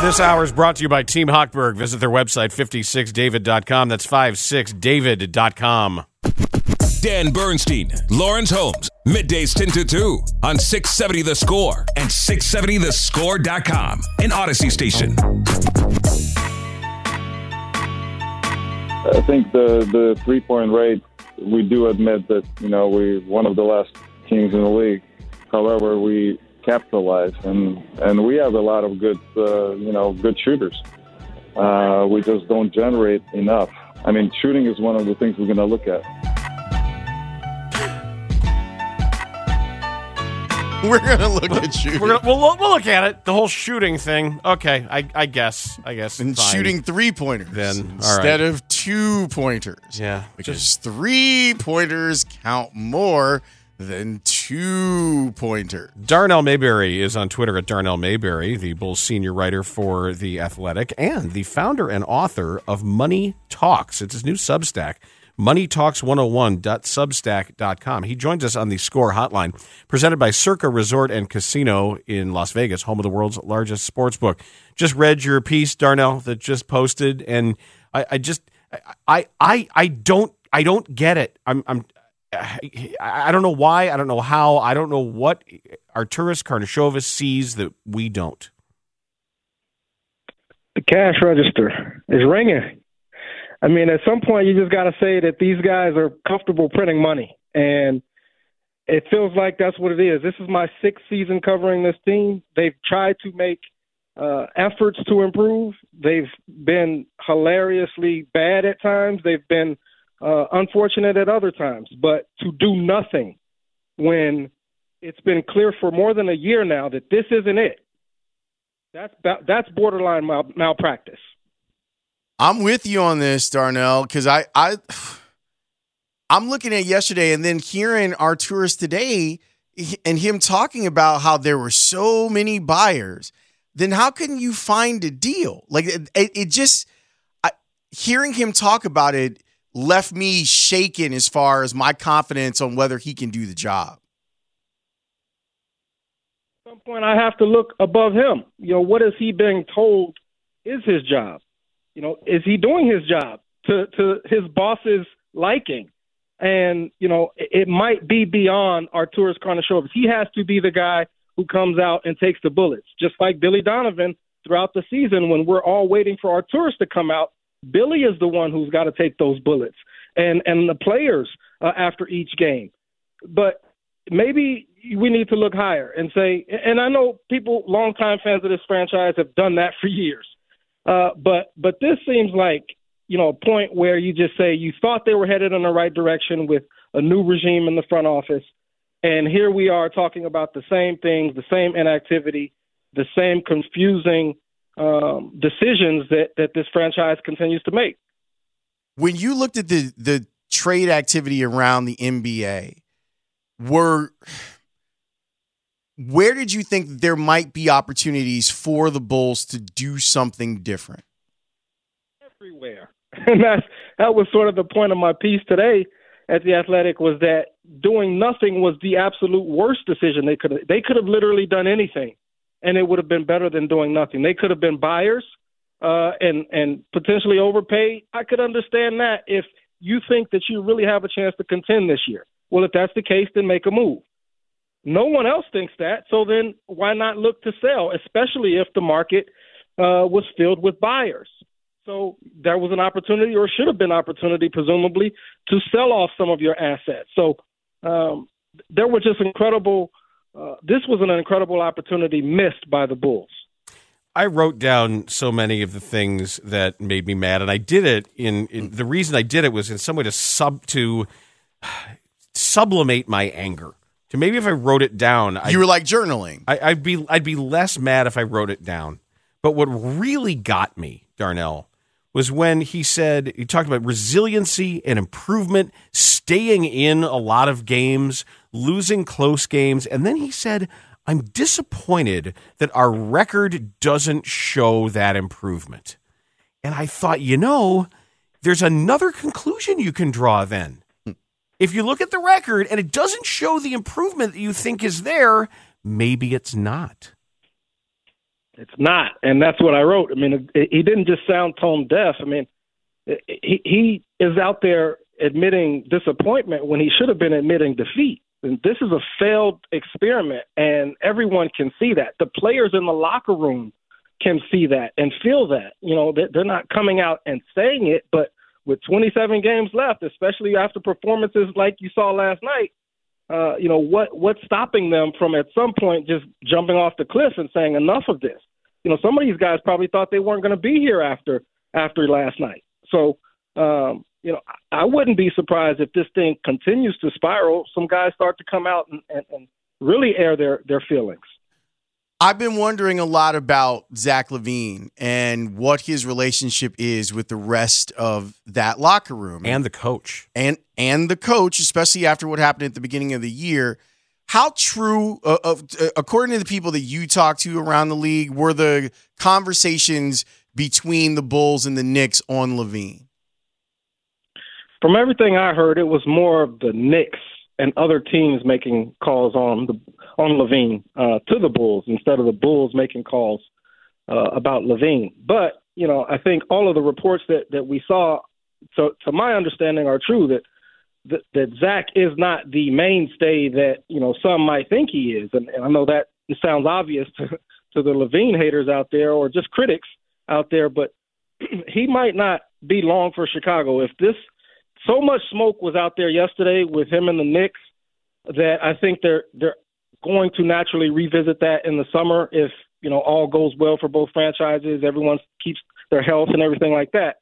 This hour is brought to you by Team Hochberg. Visit their website, 56david.com. That's 56david.com. Dan Bernstein, Lawrence Holmes, middays 10 to 2 on 670 The Score and 670thescore.com, an Odyssey station. I think the the three point rate, we do admit that you know we're one of the last teams in the league. However, we capitalize and and we have a lot of good uh, you know good shooters. Uh, we just don't generate enough. I mean, shooting is one of the things we're going to look at. We're gonna look at you We're gonna, we'll, we'll we'll look at it. The whole shooting thing. Okay, I, I guess. I guess. and fine. shooting three pointers Then, instead right. of two pointers. Yeah. because three pointers count more than two pointer. Darnell Mayberry is on Twitter at Darnell Mayberry, the Bulls senior writer for The Athletic and the founder and author of Money Talks. It's his new Substack, moneytalks101.substack.com. He joins us on the Score Hotline, presented by Circa Resort and Casino in Las Vegas, home of the world's largest sports book. Just read your piece, Darnell, that just posted, and I, I just I I I don't I don't get it. I'm I'm I don't know why. I don't know how. I don't know what Arturas Karnisovas sees that we don't. the cash register is ringing. I mean, at some point, you just got to say that these guys are comfortable printing money, and it feels like that's what it is. This is my sixth season covering this team. They've tried to make uh, efforts to improve. They've been hilariously bad at times. They've been uh, unfortunate at other times. But to do nothing when it's been clear for more than a year now that this isn't it. That's that's borderline mal- malpractice. I'm with you on this, Darnell, because I, I, I'm looking at yesterday and then hearing Arturas today and him talking about how there were so many buyers. Then how can you find a deal? Like it, it just, I, hearing him talk about it left me shaken as far as my confidence on whether he can do the job. At some point, I have to look above him. You know, what is he being told is his job? You know, is he doing his job to to his boss's liking? And you know, it, it might be beyond Arturas Karnisovas. He has to be the guy who comes out and takes the bullets, just like Billy Donovan throughout the season. When we're all waiting for Arturas to come out, Billy is the one who's got to take those bullets, and and the players uh, after each game. But maybe we need to look higher and say, and I know people, longtime fans of this franchise, have done that for years. Uh, but but this seems like you know a point where you just say you thought they were headed in the right direction with a new regime in the front office, and here we are talking about the same things, the same inactivity, the same confusing um, decisions that that this franchise continues to make. When you looked at the the trade activity around the NBA, were where did you think there might be opportunities for the Bulls to do something different? everywhere. And that's that was sort of the point of my piece today at the Athletic was that doing nothing was the absolute worst decision they could have they could have literally done anything and it would have been better than doing nothing. They could have been buyers uh and and potentially overpaid. I could understand that if you think that you really have a chance to contend this year. Well, if that's the case, then make a move. No one else thinks that, so then why not look to sell, especially if the market uh, was filled with buyers? So there was an opportunity, or should have been opportunity, presumably, to sell off some of your assets. So um, there were just incredible. Uh, this was an incredible opportunity missed by the Bulls. I wrote down so many of the things that made me mad, and I did it in, in the reason I did it was in some way to sub to sublimate my anger. To maybe if I wrote it down, I, You were like journaling. I, I'd be I'd be less mad if I wrote it down. But what really got me, Darnell, was when he said he talked about resiliency and improvement, staying in a lot of games, losing close games, and then he said, "I'm disappointed that our record doesn't show that improvement." And I thought, you know, there's another conclusion you can draw then. If you look at the record and it doesn't show the improvement that you think is there, maybe it's not. It's not, and that's what I wrote. I mean, he didn't just sound tone deaf. I mean, he he is out there admitting disappointment when he should have been admitting defeat. This is a failed experiment, and everyone can see that. The players in the locker room can see that and feel that. You know, they're not coming out and saying it, but with 27 games left, especially after performances like you saw last night, uh, you know what what's stopping them from at some point just jumping off the cliff and saying enough of this? You know, some of these guys probably thought they weren't going to be here after after last night. So, um, you know, I wouldn't be surprised if this thing continues to spiral. Some guys start to come out and, and, and really air their their feelings. I've been wondering a lot about Zach LaVine and what his relationship is with the rest of that locker room and the coach and and the coach, especially after what happened at the beginning of the year. How true, uh, uh, according to the people that you talked to around the league, were the conversations between the Bulls and the Knicks on LaVine? From everything I heard, it was more of the Knicks and other teams making calls on the on LaVine uh, to the Bulls instead of the Bulls making calls uh, about LaVine. But you know, I think all of the reports that that we saw, to to my understanding, are true that that, that Zach is not the mainstay that you know some might think he is, and, and I know that sounds obvious to to the LaVine haters out there or just critics out there, but he might not be long for Chicago if this so much smoke was out there yesterday with him and the Knicks that I think they're they're going to naturally revisit that in the summer if you know all goes well for both franchises, everyone keeps their health and everything like that.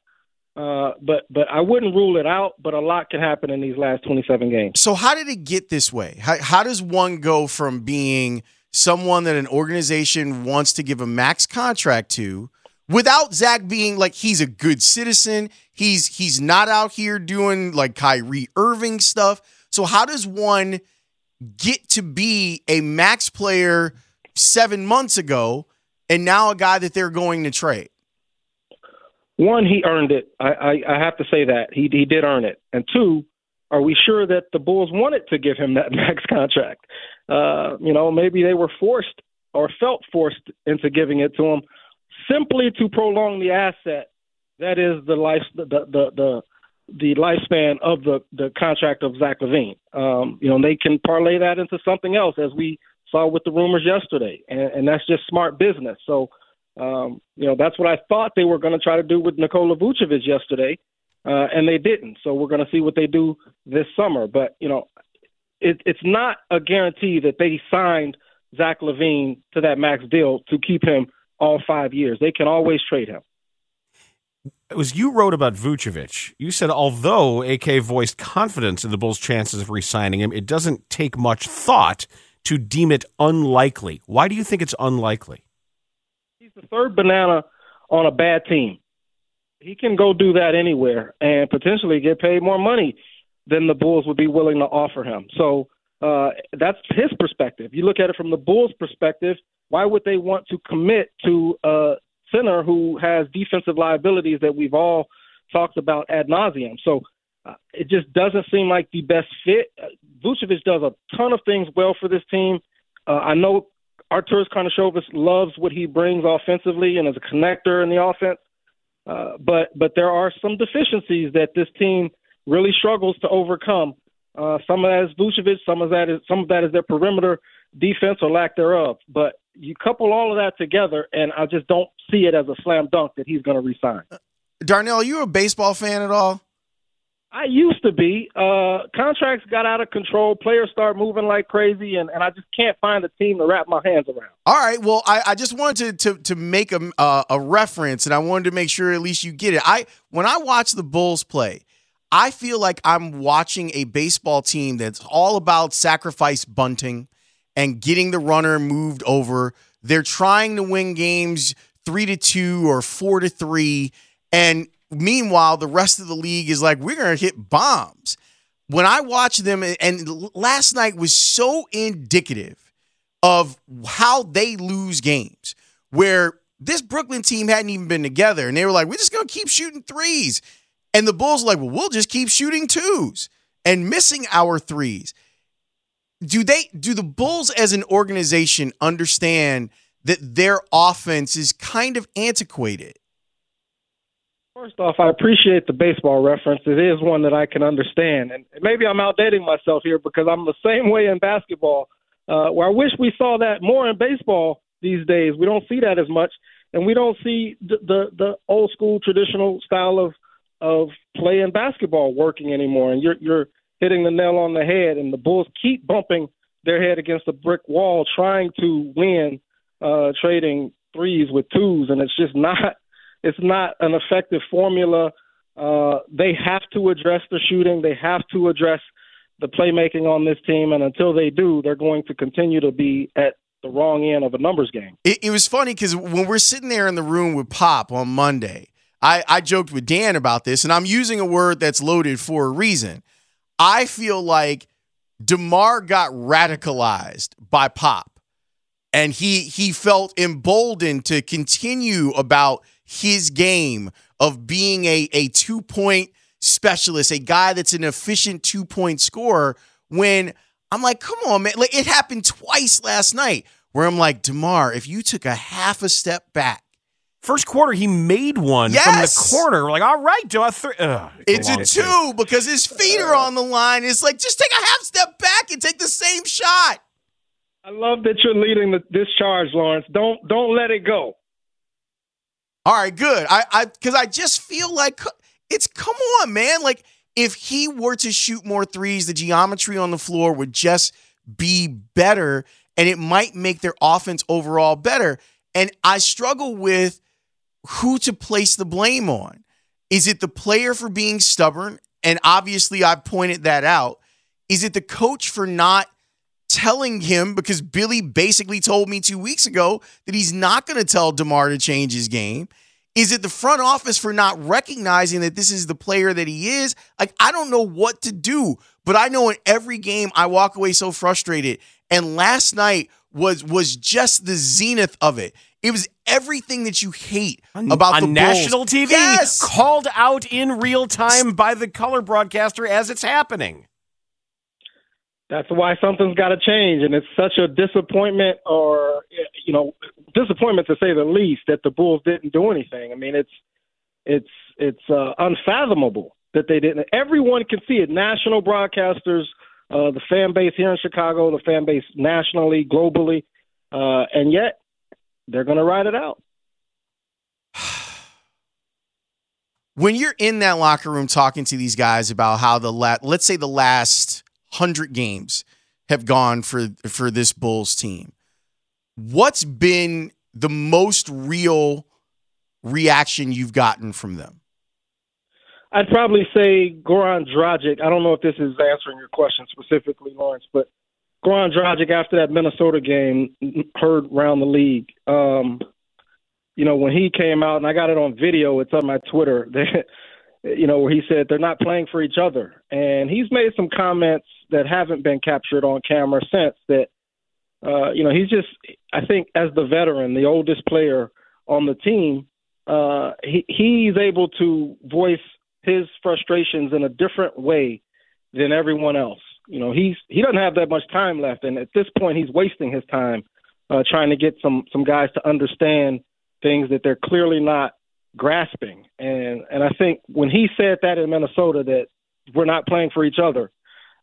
Uh, but but I wouldn't rule it out. But a lot can happen in these last 27 games. So how did it get this way? How, how does one go from being someone that an organization wants to give a max contract to, without Zach being like he's a good citizen, he's he's not out here doing like Kyrie Irving stuff. So how does one get to be a max player seven months ago and now a guy that they're going to trade? One, he earned it. I, I, I have to say that he he did earn it. And two, are we sure that the Bulls wanted to give him that max contract? Uh, you know, maybe they were forced or felt forced into giving it to him simply to prolong the asset. That is the life, the the the, the lifespan of the the contract of Zach LaVine. Um, you know, they can parlay that into something else, as we saw with the rumors yesterday, and, and that's just smart business. So, um, you know, that's what I thought they were going to try to do with Nikola Vucevic yesterday, uh, and they didn't. So we're going to see what they do this summer. But you know, it, it's not a guarantee that they signed Zach LaVine to that max deal to keep him all five years. They can always trade him it was you wrote about Vucevic. You said although AK voiced confidence in the Bulls' chances of re-signing him, it doesn't take much thought to deem it unlikely. Why do you think it's unlikely? He's the third banana on a bad team. He can go do that anywhere and potentially get paid more money than the Bulls would be willing to offer him. So uh, that's his perspective. You look at it from the Bulls' perspective. Why would they want to commit to a center who has defensive liabilities that we've all talked about ad nauseum. So uh, it just doesn't seem like the best fit. Uh, Vucevic does a ton of things well for this team. Uh, I know Arturas Karnisovas loves what he brings offensively and as a connector in the offense, uh, but but there are some deficiencies that this team really struggles to overcome. Uh, some of that is Vucevic, some of that is some of that is their perimeter defense or lack thereof. But you couple all of that together, and I just don't see it as a slam dunk that he's going to resign. Darnell, are you a baseball fan at all? I used to be. Uh, contracts got out of control. Players start moving like crazy, and, and I just can't find a team to wrap my hands around. All right. Well, I, I just wanted to to, to make a uh, a reference, and I wanted to make sure at least you get it. I when I watch the Bulls play, I feel like I'm watching a baseball team that's all about sacrifice bunting and getting the runner moved over. They're trying to win games three to two or four to three. And meanwhile, the rest of the league is like, we're going to hit bombs. When I watch them, and last night was so indicative of how they lose games, where this Brooklyn team hadn't even been together, and they were like, we're just going to keep shooting threes. And the Bulls were like, well, we'll just keep shooting twos and missing our threes do they do the Bulls as an organization understand that their offense is kind of antiquated? First off, I appreciate the baseball reference. It is one that I can understand, and maybe I'm outdating myself here because I'm the same way in basketball. Uh, where I wish we saw that more in baseball these days. We don't see that as much, and we don't see the the, the old school traditional style of of play in basketball working anymore. And you're you're hitting the nail on the head, and the Bulls keep bumping their head against a brick wall trying to win, uh, trading threes with twos, and it's just not it's not an effective formula. Uh, they have to address the shooting. They have to address the playmaking on this team, and until they do, they're going to continue to be at the wrong end of a numbers game. It, it was funny because when we're sitting there in the room with Pop on Monday, I, I joked with Dan about this, and I'm using a word that's loaded for a reason. I feel like DeMar got radicalized by Pop, and he he felt emboldened to continue about his game of being a, a two point specialist, a guy that's an efficient two point scorer. When I'm like, come on, man. Like, it happened twice last night where I'm like, DeMar, if you took a half a step back, First quarter, he made one Yes! from the corner. We're like, all right, do I three? Ugh, it's a long two because his feet are on the line. It's like, just take a half step back and take the same shot. I love that you're leading the, this charge, Lawrence. Don't don't let it go. All right, good. I I because I just feel like it's come on, man. Like if he were to shoot more threes, the geometry on the floor would just be better, and it might make their offense overall better. And I struggle with who to place the blame on. Is it the player for being stubborn? And obviously, I've pointed that out. Is it the coach for not telling him because Billy basically told me two weeks ago that he's not going to tell DeMar to change his game? Is it the front office for not recognizing that this is the player that he is? Like, I don't know what to do, but I know in every game I walk away so frustrated. And last night was was just the zenith of it. It was everything that you hate about on the Bulls. national TV, Yes. called out in real time by the color broadcaster as it's happening. That's why something's got to change, and it's such a disappointment, or you know, disappointment to say the least, that the Bulls didn't do anything. I mean, it's it's it's uh, unfathomable that they didn't. Everyone can see it. National broadcasters, uh, the fan base here in Chicago, the fan base nationally, globally, uh, and yet they're going to ride it out. when you're in that locker room talking to these guys about how the la- let's say the last 100 games have gone for for this Bulls team what's been the most real reaction you've gotten from them I'd probably say Goran Dragic. I don't know if this is answering your question specifically, Lawrence, but Goran Dragic after that Minnesota game heard around the league. Um, you know, when he came out, and I got it on video. It's on my Twitter. That, you know, where he said they're not playing for each other, and he's made some comments that haven't been captured on camera since. That, uh, you know, he's just. I think as the veteran, the oldest player on the team, uh, he he's able to voice his frustrations in a different way than everyone else. You know, he's he doesn't have that much time left, and at this point, he's wasting his time uh, trying to get some some guys to understand things that they're clearly not grasping. And and I think when he said that in Minnesota that we're not playing for each other,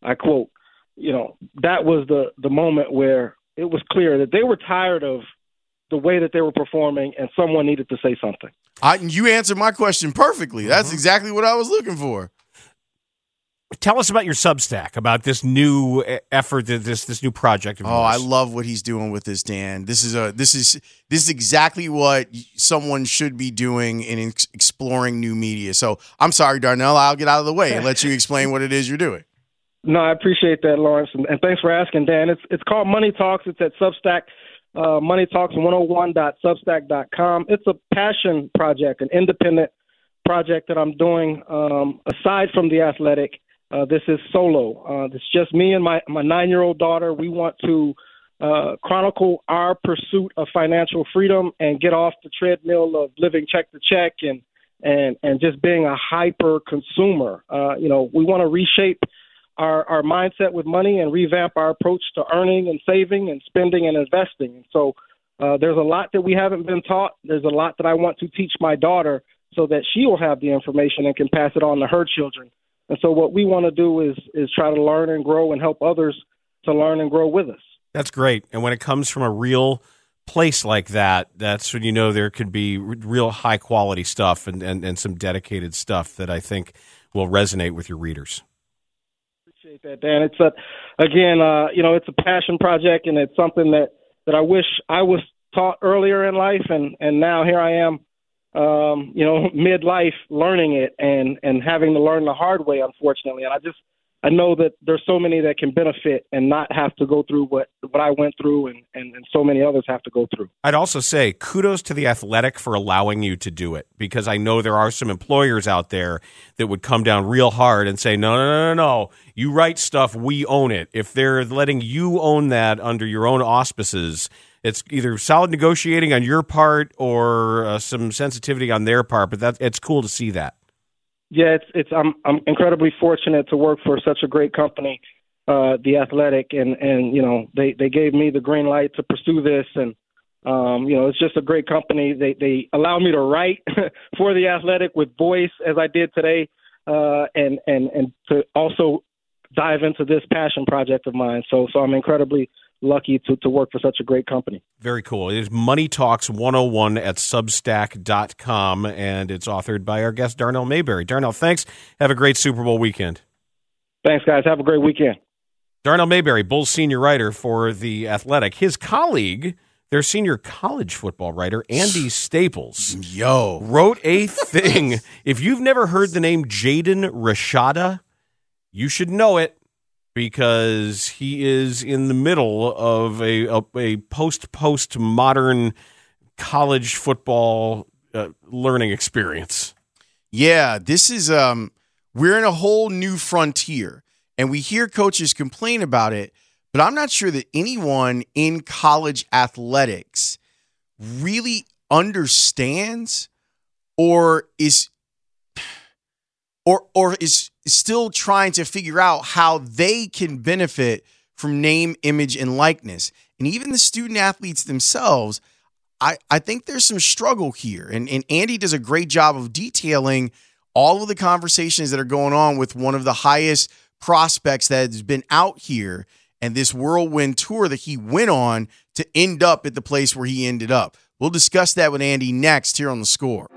I quote, you know, that was the the moment where it was clear that they were tired of the way that they were performing, and someone needed to say something. I, you answered my question perfectly that's exactly what i was looking for Tell us about your Substack, about this new effort, this this new project. Of Oh, I love what he's doing with this, Dan. This is a this is this is exactly what someone should be doing in ex- exploring new media. So I'm sorry, Darnell. I'll get out of the way and let you explain what it is you're doing. No, I appreciate that, Lawrence, and, and thanks for asking, Dan. It's it's called Money Talks. It's at Substack, uh, Money Talks 101.substack.com. It's a passion project, an independent project that I'm doing. Um, aside from the athletic, uh, this is solo. Uh, it's just me and my my nine year old daughter. We want to uh, chronicle our pursuit of financial freedom and get off the treadmill of living check to check and and and just being a hyper consumer. Uh, you know, we want to reshape our, our mindset with money and revamp our approach to earning and saving and spending and investing. And so uh, there's a lot that we haven't been taught. There's a lot that I want to teach my daughter so that she will have the information and can pass it on to her children. And so what we want to do is is try to learn and grow and help others to learn and grow with us. That's great. And when it comes from a real place like that, that's when you know there could be real high quality stuff and, and, and some dedicated stuff that I think will resonate with your readers. Appreciate that, Dan. It's a, again, uh, you know, it's a passion project and it's something that, that I wish I was taught earlier in life and, and now here I am um, you know, midlife learning it and and having to learn the hard way, unfortunately. And I just I know that there's so many that can benefit and not have to go through what what I went through and, and, and so many others have to go through. I'd also say kudos to the athletic for allowing you to do it because I know there are some employers out there that would come down real hard and say, no, no, no, no, no. You write stuff, we own it. If they're letting you own that under your own auspices, it's either solid negotiating on your part or uh, some sensitivity on their part. But that it's cool to see that. Yeah, it's it's I'm I'm incredibly fortunate to work for such a great company, uh, the Athletic, and and you know they they gave me the green light to pursue this, and um, you know it's just a great company. They they allow me to write for the Athletic with voice as I did today, uh, and and and to also dive into this passion project of mine. So so I'm incredibly lucky to, to work for such a great company. Very cool. It is Money Talks 101 at substack.com, and it's authored by our guest, Darnell Mayberry. Darnell, thanks. Have a great Super Bowl weekend. Thanks, guys. Have a great weekend. Darnell Mayberry, Bulls senior writer for The Athletic. His colleague, their senior college football writer, Andy Staples, yo, wrote a thing. if you've never heard the name Jaden Rashada, you should know it because he is in the middle of a a, a post post modern college football uh, learning experience. Yeah, this is um we're in a whole new frontier and we hear coaches complain about it, but I'm not sure that anyone in college athletics really understands or is or or is still trying to figure out how they can benefit from name, image, and likeness. And even the student athletes themselves, I, I think there's some struggle here. And, and Andy does a great job of detailing all of the conversations that are going on with one of the highest prospects that has been out here and this whirlwind tour that he went on to end up at the place where he ended up. We'll discuss that with Andy next here on the score.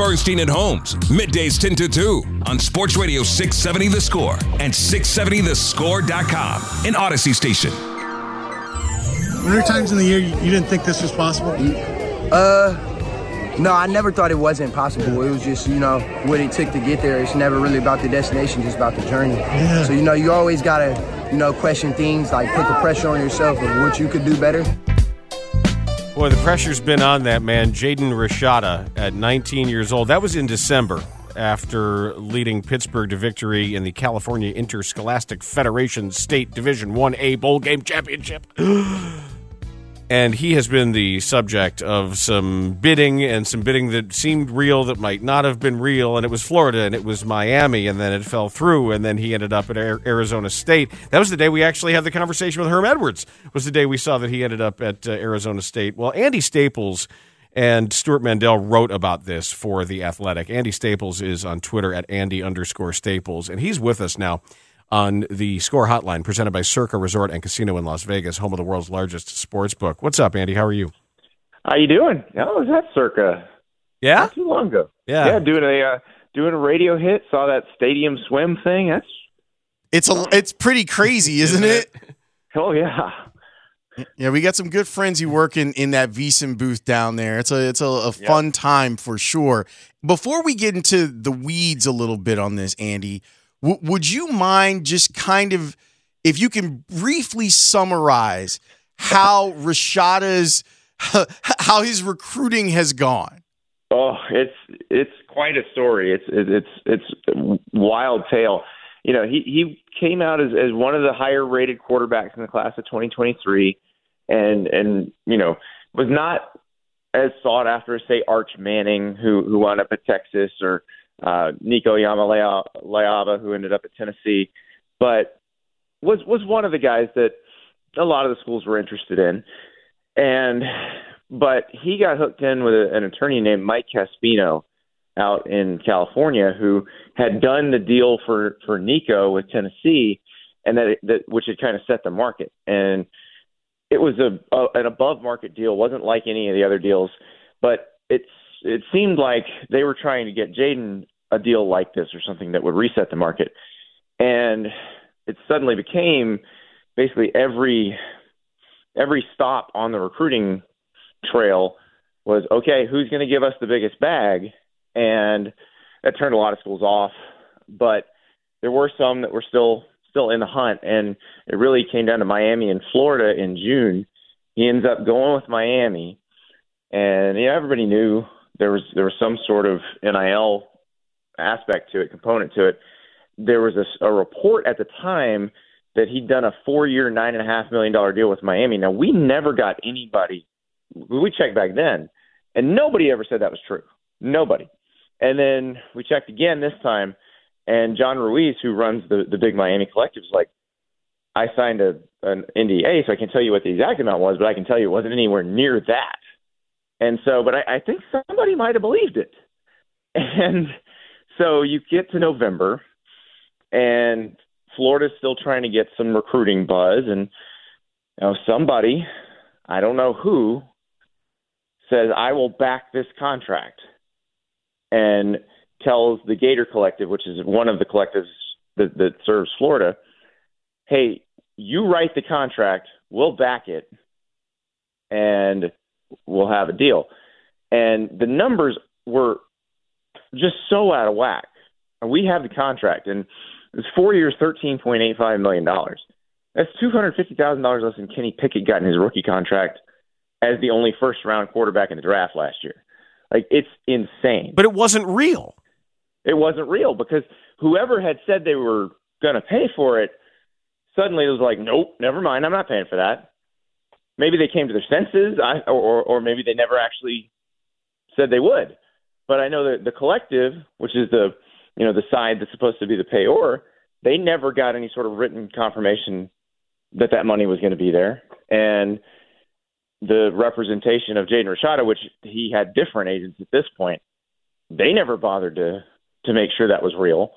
Bernstein and Holmes, middays 10 to 2 on Sports Radio 670 The Score and 670thescore.com in Odyssey Station. Were there times in the year you didn't think this was possible? Uh, no, I never thought it wasn't possible. It was just, you know, what it took to get there. It's never really about the destination, just about the journey. Yeah. So, you know, you always got to, you know, question things, like put the pressure on yourself of what you could do better. Boy, the pressure's been on that man, Jaden Rashada, at 19 years old. That was in December after leading Pittsburg to victory in the California Interscholastic Federation State Division 1A Bowl Game Championship. and he has been the subject of some bidding and some bidding that seemed real that might not have been real and it was Florida and it was Miami and then it fell through and then he ended up at Arizona State. That was the day we actually had the conversation with Herm Edwards. Was the day we saw that he ended up at uh, Arizona State. Well, Andy Staples and Stewart Mandel wrote about this for the Athletic. Andy Staples is on Twitter at Andy underscore Staples and he's with us now on the Score Hotline presented by Circa Resort and Casino in Las Vegas, home of the world's largest sports book. What's up, Andy? How are you? How you doing? Oh, was that Circa? Yeah, Not too long ago. Yeah, yeah, doing a uh, doing a radio hit. Saw that stadium swim thing. That's it's a it's pretty crazy, isn't it? Oh yeah. Yeah, we got some good friends who work in, in that VSiN booth down there. It's a it's a, a fun yep. time for sure. Before we get into the weeds a little bit on this, Andy, W- would you mind just kind of, if you can briefly summarize how Rashada's, how his recruiting has gone? Oh, it's it's quite a story. It's it's it's a wild tale. You know, he he came out as as one of the higher rated quarterbacks in the class of 2023, and and you know was not as sought after as say Arch Manning, who who wound up at Texas, or uh, Nico Iamaleava, who ended up at Tennessee, but was was one of the guys that a lot of the schools were interested in, and but he got hooked in with a, an attorney named Mike Caspino out in California who had done the deal for for Nico with Tennessee, and that, that which had kind of set the market and it was a, a an above market deal. wasn't like any of the other deals, but it's it seemed like they were trying to get Jaden a deal like this or something that would reset the market, and it suddenly became basically every every stop on the recruiting trail was okay. Who's going to give us the biggest bag? And that turned a lot of schools off, but there were some that were still still in the hunt, and it really came down to Miami and Florida in June. He ends up going with Miami, and you know, everybody knew there was there was some sort of NIL aspect to it, component to it. There was a, a report at the time that he'd done a four-year, nine and a half million dollar deal with Miami. Now we never got anybody. We checked back then, and nobody ever said that was true. Nobody. And then we checked again this time, and John Ruiz, who runs the the big Miami collective, is like, I signed a an NDA, so I can tell you what the exact amount was, but I can tell you it wasn't anywhere near that. And so, but I, I think somebody might have believed it. And so you get to November, and Florida's still trying to get some recruiting buzz, and you know somebody, I don't know who, says I will back this contract, and tells the Gator Collective, which is one of the collectives that, that serves Florida, hey, you write the contract, we'll back it, and we'll have a deal. And the numbers were just so out of whack. And we have the contract, and it's four years, thirteen point eight five million dollars. That's two hundred fifty thousand dollars less than Kenny Pickett got in his rookie contract as the only first round quarterback in the draft last year. Like it's insane. But it wasn't real it wasn't real because whoever had said they were going to pay for it suddenly was like, nope, never mind, I'm not paying for that. Maybe they came to their senses, I, or or maybe they never actually said they would. But I know that the collective, which is the you know the side that's supposed to be the payor, they never got any sort of written confirmation that that money was going to be there, and the representation of Jaden Rashada, which he had different agents at this point, they never bothered to to make sure that was real.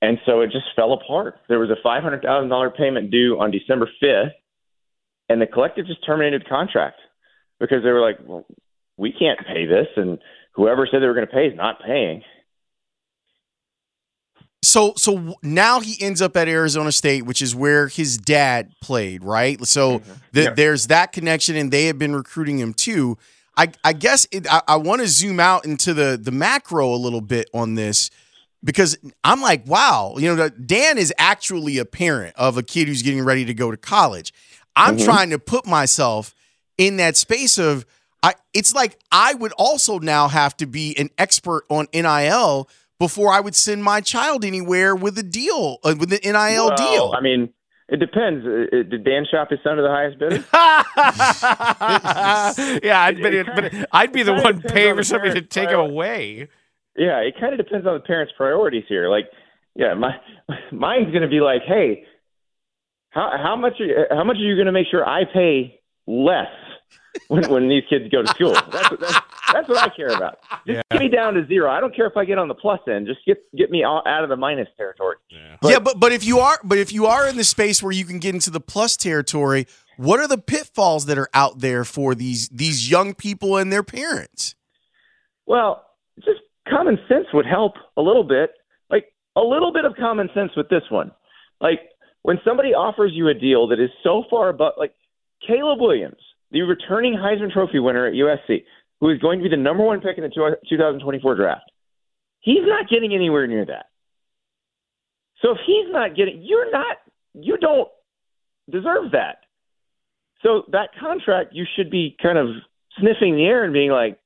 And so it just fell apart. There was a $500,000 payment due on December 5th, and the collective just terminated the contract because they were like, well, we can't pay this, and whoever said they were going to pay is not paying. So, so now he ends up at Arizona State, which is where his dad played, right? So mm-hmm. the, yeah. there's that connection, and they have been recruiting him too. I, I guess it, I, I want to zoom out into the the macro a little bit on this because I'm like, wow, you know, Dan is actually a parent of a kid who's getting ready to go to college. I'm mm-hmm. trying to put myself in that space of I it's like I would also now have to be an expert on NIL before I would send my child anywhere with a deal uh, with an NIL well, deal. I mean, it depends. Uh, uh, did Dan shop his son to the highest bidder? yeah, I'd, be, but I'd be the one paying for somebody to take him away. Yeah, it kind of depends on the parents' priorities here. Like, yeah, my mine's going to be like, hey, how how much are, how much are you going to make sure I pay less when, when these kids go to school. That's what, that's, that's what I care about. Just yeah. get me down to zero. I don't care if I get on the plus end. Just get get me out of the minus territory. Yeah. But, yeah, but but if you are but if you are in the space where you can get into the plus territory, what are the pitfalls that are out there for these these young people and their parents? Well, just common sense would help a little bit. Like a little bit of common sense with this one. Like when somebody offers you a deal that is so far above like Caleb Williams the returning Heisman Trophy winner at USC, who is going to be the number one pick in the 2024 draft, he's not getting anywhere near that. So if he's not getting, you're not, you don't deserve that. So that contract, you should be kind of sniffing the air and being like,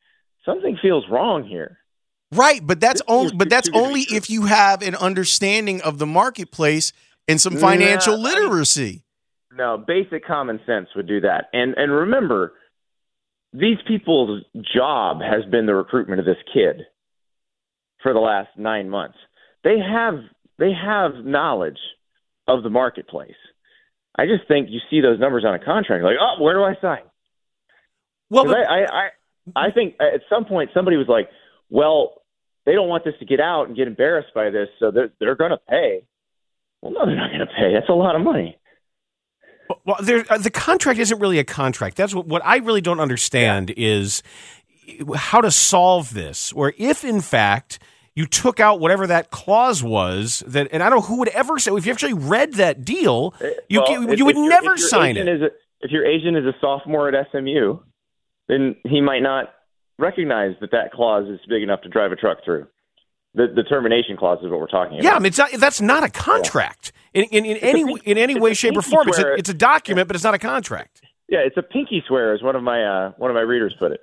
something feels wrong here. Right, but that's only but that's only if you have an understanding of the marketplace and some financial literacy. No, basic common sense would do that. And and remember, these people's job has been the recruitment of this kid for the last nine months. They have they have knowledge of the marketplace. I just think you see those numbers on a contract, like, oh, where do I sign? Well, but- I, I, I, I think at some point somebody was like, well, they don't want this to get out and get embarrassed by this, so they're they're going to pay. Well, no, they're not going to pay. That's a lot of money. Well, there, uh, the contract isn't really a contract. That's what, what I really don't understand is how to solve this, or if in fact you took out whatever that clause was that, and I don't know who would ever say if you actually read that deal, you Well, you, if- you would never sign it. A, if your agent is a sophomore at SMU, then he might not recognize that that clause is big enough to drive a truck through. The, the termination clause is what we're talking about. Yeah, I mean, it's not, that's not a contract in, in, in any pink- in any way, shape, or form. It's a, it's a document, but it's not a contract. Yeah, it's a pinky swear, as one of my uh, one of my readers put it.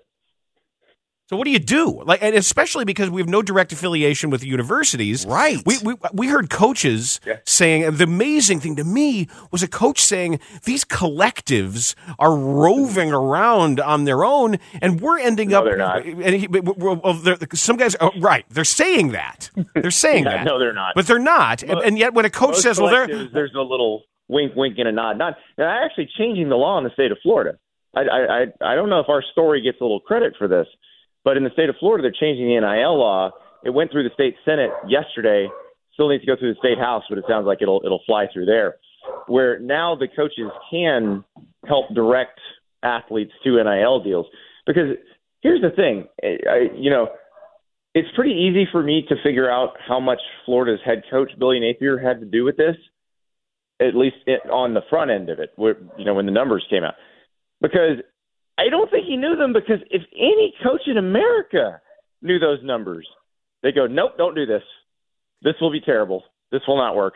So what do you do? Like, and especially because we have no direct affiliation with the universities. Right. We we, we heard coaches saying and the amazing thing to me was a coach saying these collectives are roving around on their own, and we're ending No, up. they're not. And he, well, they're- some guys, oh, right? They're saying that. They're saying Yeah, that. no, they're not. But they're not. And, and yet, when a coach says, "Well, there's a little wink, wink, and a nod, not they're actually changing the law in the state of Florida. I, I, I, I don't know if our story gets a little credit for this, but in the state of Florida, they're changing the NIL law. It went through the state senate yesterday. Still needs to go through the state house, but it sounds like it'll it'll fly through there. Where now the coaches can help direct athletes to NIL deals. Because here's the thing, I, you know, it's pretty easy for me to figure out how much Florida's head coach Billy Napier had to do with this, at least it, on the front end of it, where, you know, when the numbers came out, because I don't think he knew them. Because if any coach in America knew those numbers, they go, nope, don't do this. This will be terrible. This will not work.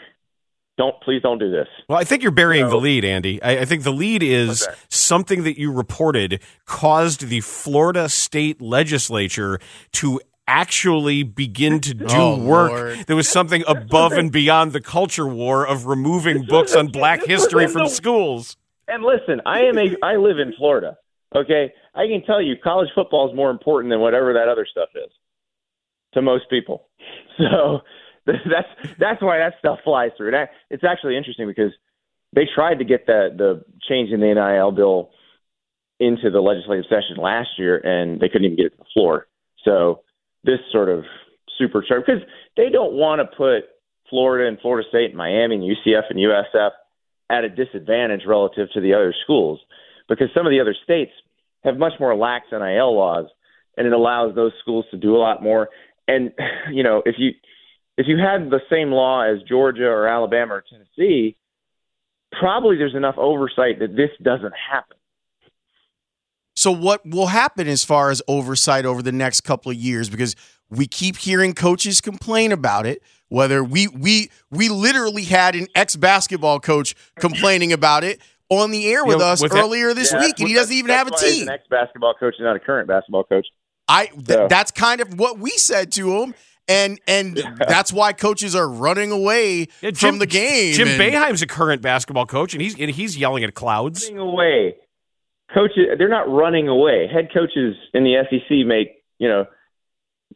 Don't please don't do this. Well, I think you're burying the lead, Andy. I, I think the lead is that? something that you reported caused the Florida state legislature to actually begin to do Oh, work Lord. that was something above and beyond the culture war of removing books on black history from the- schools. And listen, I am a I live in Florida. Okay, I can tell you, college football is more important than whatever that other stuff is to most people. So that's that's why that stuff flies through. It's actually interesting because they tried to get the the change in the NIL bill into the legislative session last year, and they couldn't even get it to the floor. So this sort of supercharged because they don't want to put Florida and Florida State and Miami and UCF and USF at a disadvantage relative to the other schools because some of the other states have much more lax NIL laws and it allows those schools to do a lot more. And you know, if you if you had the same law as Georgia or Alabama or Tennessee, probably there's enough oversight that this doesn't happen. So what will happen as far as oversight over the next couple of years? Because we keep hearing coaches complain about it. Whether we we we literally had an ex basketball coach complaining about it on the air with know, us with that- earlier this Yeah, week, and he doesn't even have a why he's team. An ex basketball coach and not a current basketball coach. I th- So- that's kind of what we said to him, and and that's why coaches are running away Yeah, from the game. Jim and- Boeheim's a current basketball coach, and he's and he's yelling at clouds. running away. Coaches, they're not running away. Head coaches in the SEC make, you know,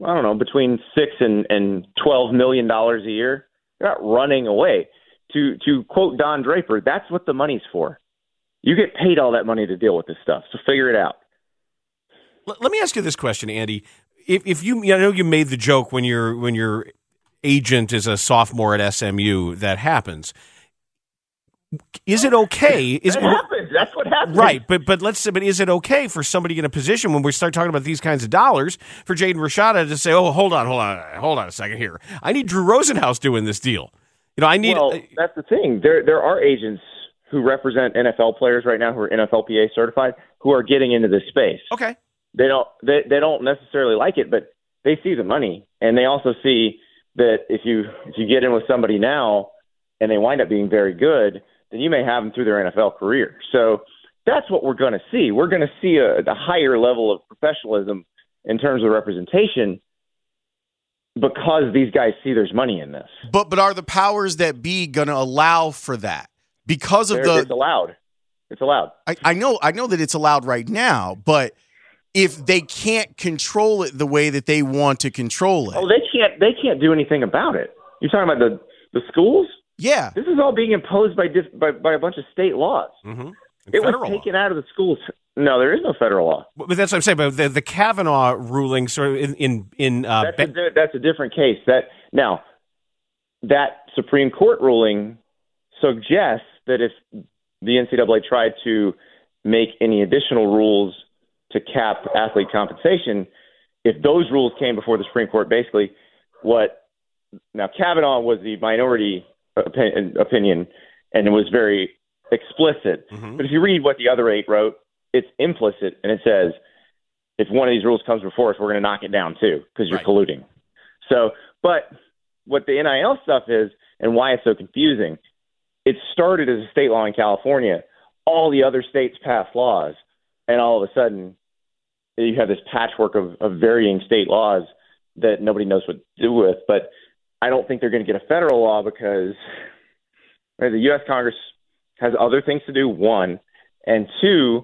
I don't know, between six and and twelve million dollars a year. They're not running away. To to quote Don Draper, that's what the money's for. You get paid all that money to deal with this stuff, so figure it out. Let, me ask you this question, Andy. If, if you, I know you made the joke when your when your agent is a sophomore at SMU, that happens. Is it okay? Is That happens. That's what happens. right? But but let's say, but is it okay for somebody in a position when we start talking about these kinds of dollars for Jaden Rashada to say, "Oh, hold on, hold on, hold on a second here. I need Drew Rosenhaus doing this deal. You know, I need." Well, that's the thing. There there are agents who represent NFL players right now who are NFLPA certified who are getting into this space. okay, they don't they, they don't necessarily like it, but they see the money and they also see that if you if you get in with somebody now and they wind up being very good, then you may have them through their NFL career. So that's what we're going to see. We're going to see a, a higher level of professionalism in terms of representation because these guys see there's money in this. But but are the powers that be going to allow for that because of There- it's the? allowed. It's allowed. I, I know I know that it's allowed right now, but if they can't control it the way that they want to control it, Oh, they can't. They can't do anything about it. You're talking about the the schools. Yeah. This is all being imposed by diff- by, by a bunch of state laws. Mm-hmm. It was taken out of the schools. No, there is no federal law. But that's what I'm saying. But the, the Kavanaugh ruling, sort of in in, in uh, That's a, that's a different case. That now that Supreme Court ruling suggests that if the NCAA tried to make any additional rules to cap athlete compensation, if those rules came before the Supreme Court, basically what now Kavanaugh was the minority opi- opinion and it was very explicit. Mhm. But if you read what the other eight wrote, it's implicit and it says if one of these rules comes before us, we're going to knock it down too because you're Right. colluding. So, but what the NIL stuff is and why it's so confusing, it started as a state law in California. All the other states passed laws, and all of a sudden, you have this patchwork of, of varying state laws that nobody knows what to do with. But I don't think they're going to get a federal law because right, the U.S. Congress has other things to do. One, and two,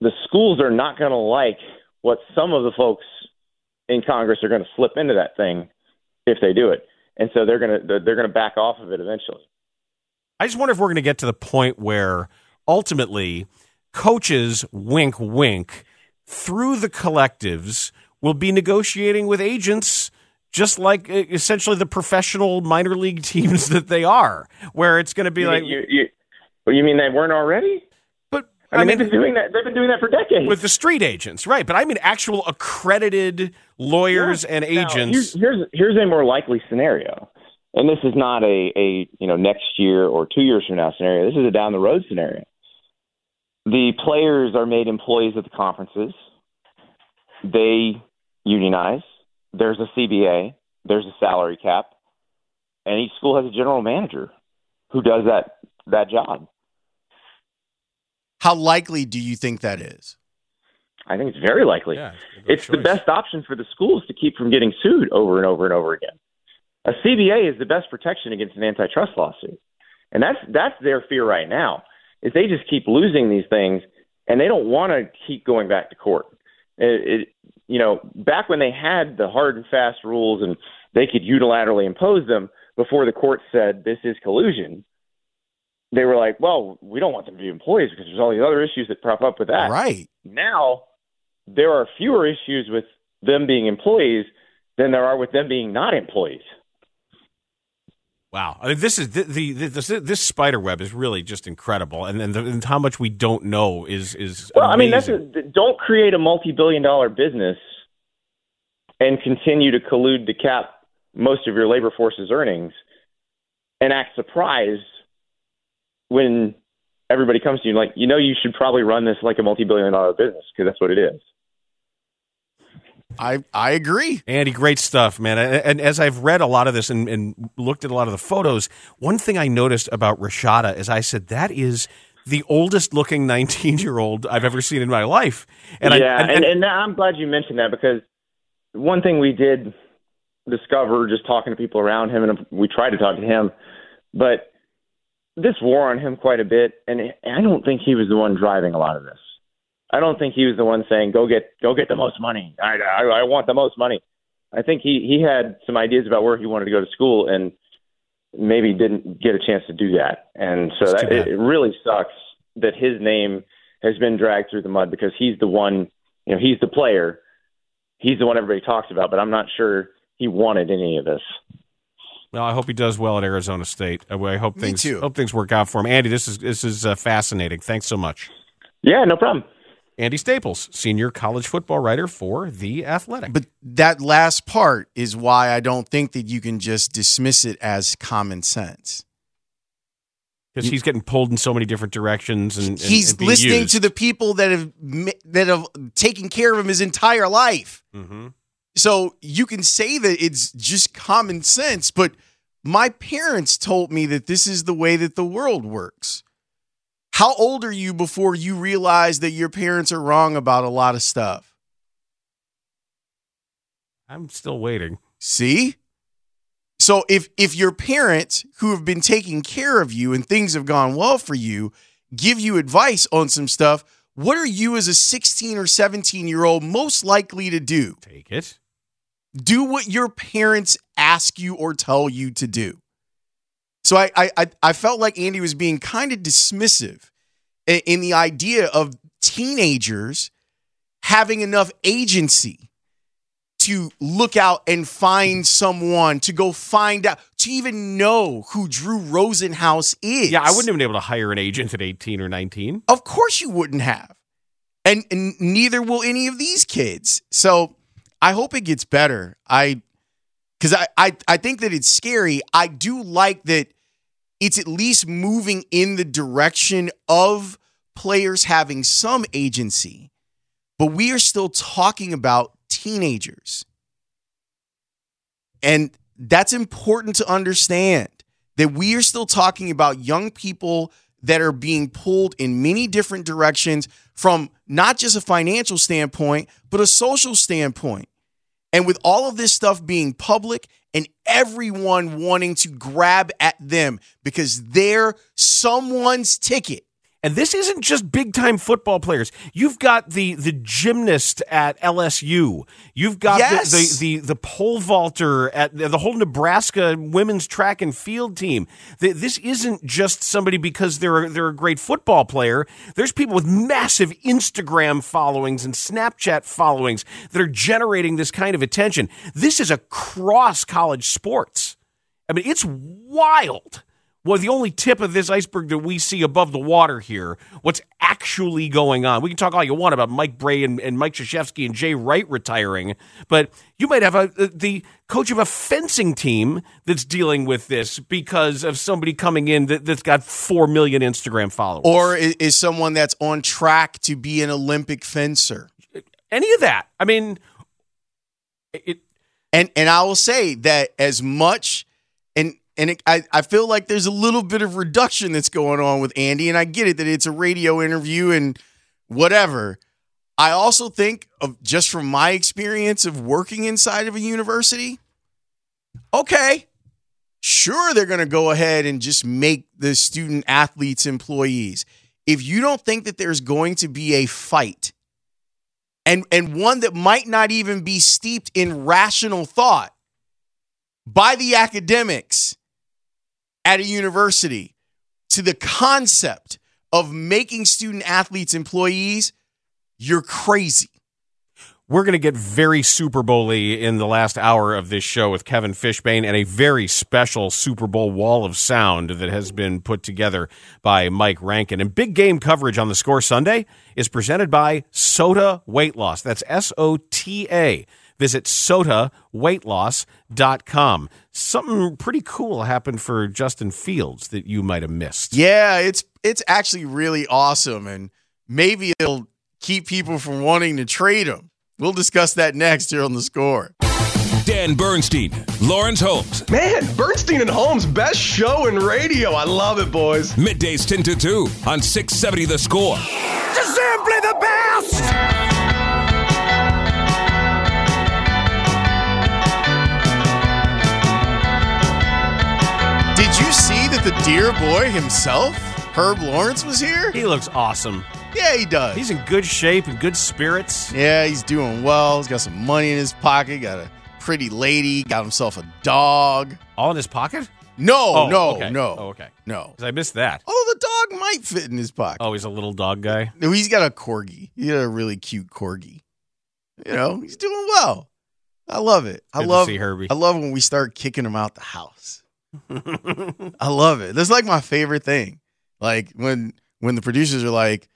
the schools are not going to like what some of the folks in Congress are going to slip into that thing if they do it, and so they're going to they're, they're going to back off of it eventually. I just wonder if we're going to get to the point where ultimately coaches, wink, wink, through the collectives will be negotiating with agents just like essentially the professional minor league teams that they are, where it's going to be you, like, you, you, what, you mean they weren't already? but I mean, they've been doing that. They've been doing that for decades. with the street agents, right? But I mean actual accredited lawyers Yeah. and Now, agents. here's, here's here's a more likely scenario, and this is not a a you know next year or two years from now scenario. This is a down the road scenario. The players are made employees of the conferences. They unionize. There's a CBA. There's a salary cap, and each school has a general manager who does that that job. How likely do you think that is? I think it's very likely. Yeah, it's it's the best option for the schools to keep from getting sued over and over and over again. A CBA is the best protection against an antitrust lawsuit, and that's that's their fear right now. Is they just keep losing these things, and they don't want to keep going back to court. It, it, you know, back when they had the hard and fast rules and they could unilaterally impose them before the court said this is collusion, they were like, well, we don't want them to be employees because there's all these other issues that prop up with that Right. now there are fewer issues with them being employees than there are with them being not employees. Wow, I mean, this is the, the, the this, this spider web is really just incredible, and and, the, and how much we don't know is is Well, I mean, that's a, don't create a multi-billion-dollar business and continue to collude to cap most of your labor force's earnings and act surprised when everybody comes to you like, you know, you should probably run this like a multi-billion-dollar business because that's what it is. I I agree. Andy, great stuff, man. And, and as I've read a lot of this and, and looked at a lot of the photos, one thing I noticed about Rashada is I said that is the oldest looking 19 year old I've ever seen in my life. And yeah, I, and, and, I'm glad you mentioned that because one thing we did discover just talking to people around him, and we tried to talk to him, but this wore on him quite a bit, and I don't think he was the one driving a lot of this. I don't think he was the one saying, "Go get, go get the most money. I, I, I want the most money." I think he he had some ideas about where he wanted to go to school, and maybe didn't get a chance to do that. And so That's that it, it really sucks that his name has been dragged through the mud because he's the one, you know, he's the player, he's the one everybody talks about. But I'm not sure he wanted any of this. well, I hope he does well at Arizona State. I I hope Me things too. hope things work out for him. Andy, this is this is uh, fascinating. Thanks so much. Yeah, no problem. Andy Staples, senior college football writer for The Athletic. But that last part is why I don't think that you can just dismiss it as common sense. because he's getting pulled in so many different directions and, and He's and listening used. to the people that have that have taken care of him his entire life. Mhm. So you can say that it's just common sense, but my parents told me that this is the way that the world works. How old are you before you realize that your parents are wrong about a lot of stuff? I'm still waiting. See? So if if your parents who have been taking care of you and things have gone well for you give you advice on some stuff, what are you as a 16 or 17 year old most likely to do? Take it. do what your parents ask you or tell you to do. So I I I- I felt like Andy was being kind of dismissive in, in the idea of teenagers having enough agency to look out and find someone to go find out to even know who Drew Rosenhaus is. Yeah, I wouldn't have been able to hire an agent at 18 or 19. Of course you wouldn't have. And, and neither will any of these kids. So I hope it gets better. I because I, I I think that it's scary. I do like that it's at least moving in the direction of players having some agency, but we are still talking about teenagers. And that's important to understand that we are still talking about young people that are being pulled in many different directions from not just a financial standpoint, but a social standpoint. And with all of this stuff being public everyone wanting to grab at them because they're someone's ticket. And this isn't just big time football players. You've got the the gymnast at LSU. You've got Yes. the, the the the pole vaulter at the whole Nebraska women's track and field team. This isn't just somebody because they're a, they're a great football player. There's people with massive Instagram followings and Snapchat followings that are generating this kind of attention. This is across college sports. I mean, it's wild. Well, the only tip of this iceberg that we see above the water here, what's actually going on. We can talk all you want about Mike Brey and, and Mike Krzyzewski and Jay Wright retiring, but you might have a the coach of a fencing team that's dealing with this because of somebody coming in that, that's got four million Instagram followers, Or is someone that's on track to be an Olympic fencer. any of that. I mean, it, And and I will say that as much and it, I I feel like there's a little bit of reduction that's going on with Andy, and I get it that it's a radio interview and whatever. I also think of just from my experience of working inside of a university, okay, sure they're going to go ahead and just make the student athletes employees. If you don't think that there's going to be a fight and and one that might not even be steeped in rational thought by the academics at a university to the concept of making student athletes employees, you're crazy. We're going to get very Super Bowl in the last hour of this show with Kevin Fishbain and a very special Super Bowl wall of sound that has been put together by Mike Rankin. And big game coverage on the Score Sunday is presented by SOTA Weight Loss. That's S O T A. Visit sotaweightloss.com. Something pretty cool happened for Justin Fields that you might have missed. Yeah, it's it's actually really awesome and maybe it'll keep people from wanting to trade him. We'll discuss that next here on the score. Dan Bernstein, Laurence Holmes, Man, Bernstein and Holmes, best show in radio. I love it, boys. middays 10 to 2 on 670 The Score. Simply the best! You see that the dear boy himself, Herb Lawrence, was here? He looks awesome. Yeah, he does. He's in good shape and good spirits. Yeah, he's doing well. He's got some money in his pocket. Got a pretty lady. Got himself a dog. All in his pocket? No, Oh, no, okay. no. Oh, okay. No. 'Cause I missed that. Although the dog might fit in his pocket. Oh, he's a little dog guy. No, he's got a corgi. He got a really cute corgi. You know, he's doing well. I love it. I Good to love see Herbie. I love when we start kicking him out the house. I love it. That's like my favorite thing. Like when when the producers are like,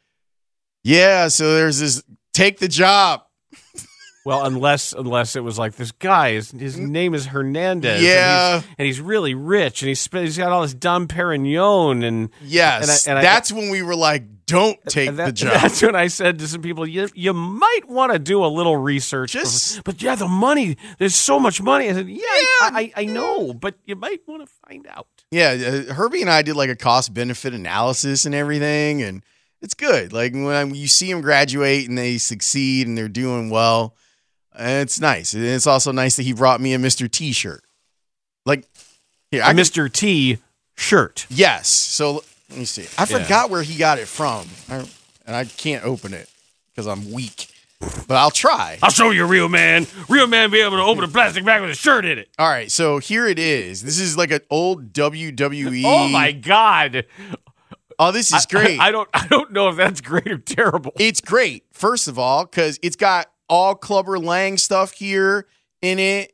"Yeah, so there's this take the job." Well, unless unless it was like this guy, his, his name is Hernandez. and Yeah. he's, and he's really rich, and he's he's got all this Dom Perignon, and Yes, And I- and I- that's when we were like, "Don't take that- the job." That's when I said to some people, you you might want to do a little research. Just- but yeah, the money. There's so much money. I said, yeah, I, I, I know, but you might want to find out. Yeah, uh, Herbie and I did like a cost benefit analysis and everything, and it's good. Like when you see them graduate and they succeed and they're doing well, it's nice. And it's also nice that he brought me a Mr. T shirt. Like, here, I Mr. T shirt. Yes. So let me see. I Yeah. forgot where he got it from, I, and I can't open it because I'm weak. but I'll try. I'll show you a real man. Real man be able to open a plastic bag with a shirt in it. All right, so here it is. This is like an old WWE. Oh my god. Oh, this is great. I, I don't I don't know if that's great or terrible. It's great, first of all, because it's got all Clubber Lang stuff here in it,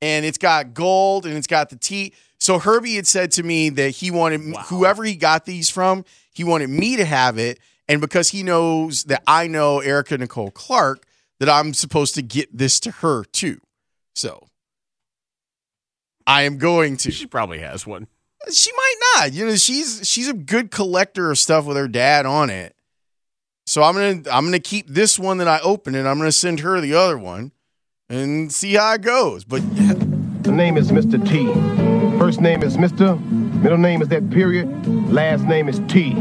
and it's got gold and it's got the T. So Herbie had said to me that he wanted whoever he got these from, he wanted me to have it, and because he knows that I know Erica Nicole Clark, that I'm supposed to get this to her too. So I am going to. She probably has one. She might not. You know, she's she's a good collector of stuff with her dad on it. So I'm gonna I'm gonna keep this one that I opened and I'm gonna send her the other one and see how it goes. But The name is Mr. T. First name is Mr. Middle name is that period. Last name is T.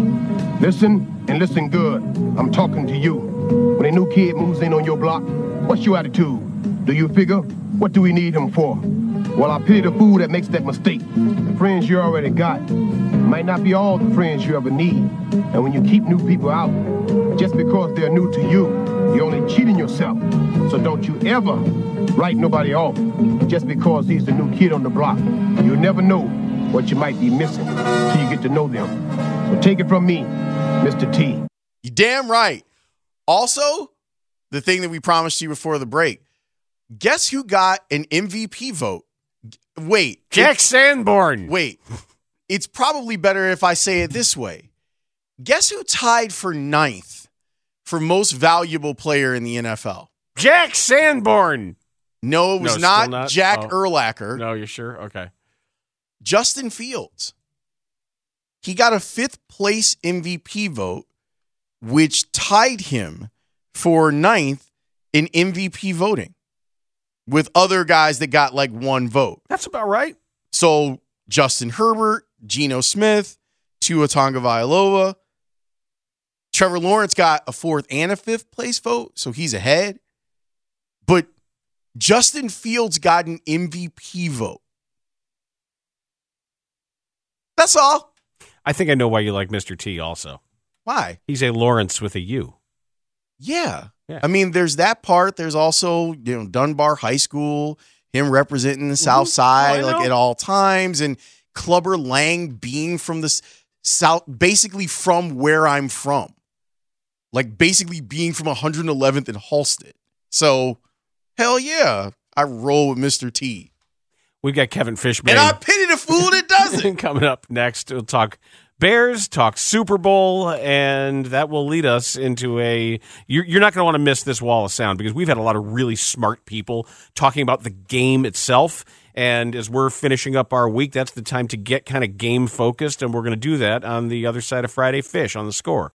Listen and listen good. I'm talking to you. When a new kid moves in on your block, what's your attitude? Do you figure, what do we need him for? Well, I pity the fool that makes that mistake. The friends you already got might not be all the friends you ever need. And when you keep new people out, just because they're new to you, you're only cheating yourself. So don't you ever write nobody off just because he's the new kid on the block. You'll never know what you might be missing till you get to know them. So take it from me, Mr. T. You damn right. Also, the thing that we promised you before the break. Guess who got an MVP vote? Wait. Jack it- Sanborn. Wait. It's probably better if I say it this way. Guess who tied for ninth for most valuable player in the NFL? Jack Sanborn. No, it was No, not, not? Jack Oh. Urlacher. No, you're sure? Okay. Justin Fields. He got a fifth place MVP vote, which tied him for ninth in MVP voting with other guys that got like one vote. That's about right. So Justin Herbert, Geno Smith, Tua Tonga Tagovailoa, Trevor Laurence got a fourth and a fifth place vote, so he's ahead. But Justin Fields got an MVP vote. That's all. I think I know why you like Mr. T also. Why? He's a Lawrence with a U. Yeah. Yeah. I mean, there's that part. There's also, you know, Dunbar High School, him representing the mm-hmm. South oh, Side Oh, like at all times, and Clubber Lang being from the South, basically from where I'm from. Like basically being from 111th and Halsted. So, hell yeah, I roll with Mr. T. We've got Kevin Fishbain. And I pity the fool that doesn't. Coming up next, we'll talk Bears, talk Super Bowl, and that will lead us into a. You're, you're not going to want to miss this wall of sound because we've had a lot of really smart people talking about the game itself. And as we're finishing up our week, that's the time to get kind of game focused, and we're going to do that on the other side of Friday Fish on the score.